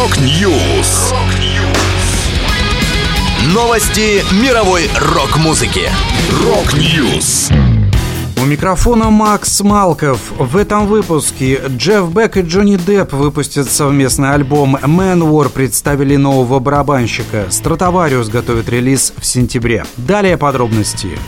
Rock News. Новости мировой рок-музыки. Rock News. У микрофона Макс Малков. В этом выпуске Джефф Бек и Джонни Депп выпустят совместный альбом. Manowar представили нового барабанщика. Stratovarius готовит релиз в сентябре. Далее подробности.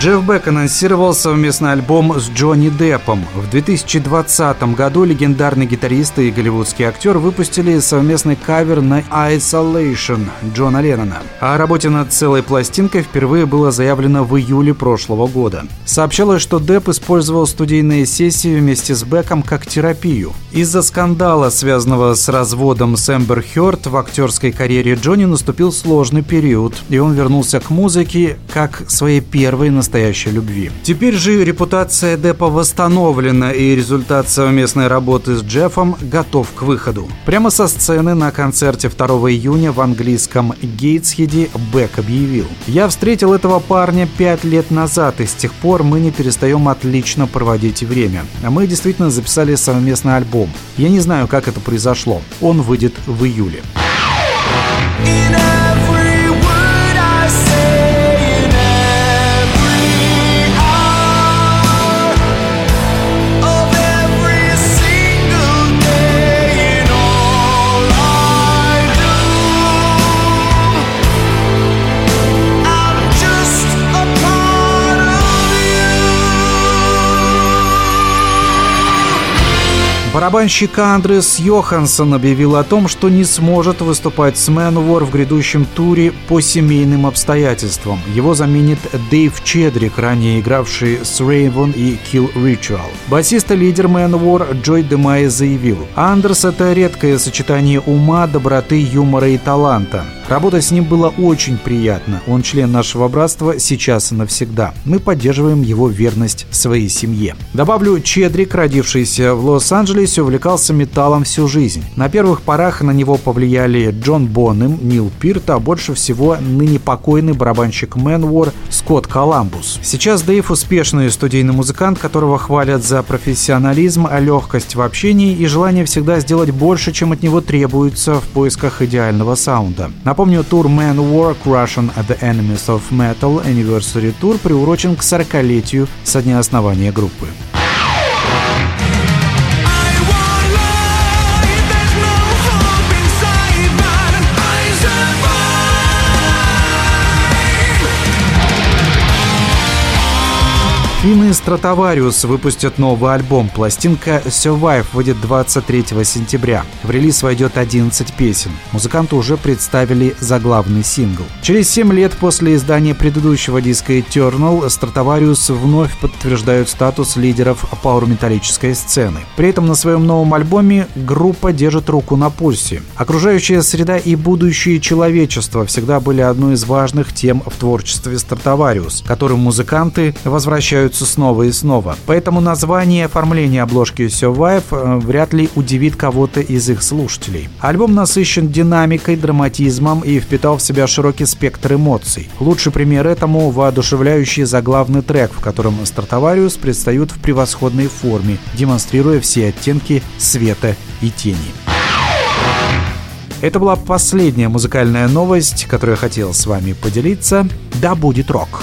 Джефф Бек анонсировал совместный альбом с Джонни Деппом. В 2020 году легендарный гитарист и голливудский актер выпустили совместный кавер на Isolation Джона Леннона. О работе над целой пластинкой впервые было заявлено в июле прошлого года. Сообщалось, что Депп использовал студийные сессии вместе с Беком как терапию. Из-за скандала, связанного с разводом с Эмбер Хёрд, в актерской карьере Джонни наступил сложный период, и он вернулся к музыке как своей первой настоящей любви. Теперь же репутация Деппа восстановлена, и результат совместной работы с Джеффом готов к выходу. Прямо со сцены на концерте 2 июня в английском Гейтсхеде Бек объявил «Я встретил этого парня пять лет назад, и с тех пор мы не перестаем отлично проводить время. Мы действительно записали совместный альбом. Я не знаю, как это произошло. Он выйдет в июле». Барабанщик Андрес Йоханссон объявил о том, что не сможет выступать с Manowar в грядущем туре по семейным обстоятельствам. Его заменит Дэйв Чедрик, ранее игравший с Raven и Kill Ritual. Басист и лидер Manowar Джой Демай заявил, «Андерс — это редкое сочетание ума, доброты, юмора и таланта. Работать с ним было очень приятно. Он член нашего братства сейчас и навсегда. Мы поддерживаем его верность своей семье». Добавлю, Чедрик, родившийся в Лос-Анджелесе, увлекался металлом всю жизнь. На первых порах на него повлияли Джон Боннем, Нил Пирт, а больше всего ныне покойный барабанщик Manowar Скотт Коламбус. Сейчас Дэйв успешный студийный музыкант, которого хвалят за профессионализм, легкость в общении и желание всегда сделать больше, чем от него требуется в поисках идеального саунда. Напомню, тур Manowar Russian at the Enemies of Metal Anniversary Tour приурочен к 40-летию со дня основания группы. Финны Стратовариус выпустят новый альбом. Пластинка Survive выйдет 23 сентября. В релиз войдет 11 песен. Музыканты уже представили заглавный сингл. Через 7 лет после издания предыдущего диска Eternal Стратовариус вновь подтверждают статус лидеров пауэр-металлической сцены. При этом на своем новом альбоме группа держит руку на пульсе. Окружающая среда и будущее человечества всегда были одной из важных тем в творчестве Стратовариус, которым музыканты возвращают повторяются снова и снова. Поэтому название и оформление обложки Survive э, вряд ли удивит кого-то из их слушателей. Альбом насыщен динамикой, драматизмом и впитал в себя широкий спектр эмоций. Лучший пример этому – воодушевляющий заглавный трек, в котором Stratovarius предстают в превосходной форме, демонстрируя все оттенки света и тени. Это была последняя музыкальная новость, которую я хотел с вами поделиться. Да будет рок!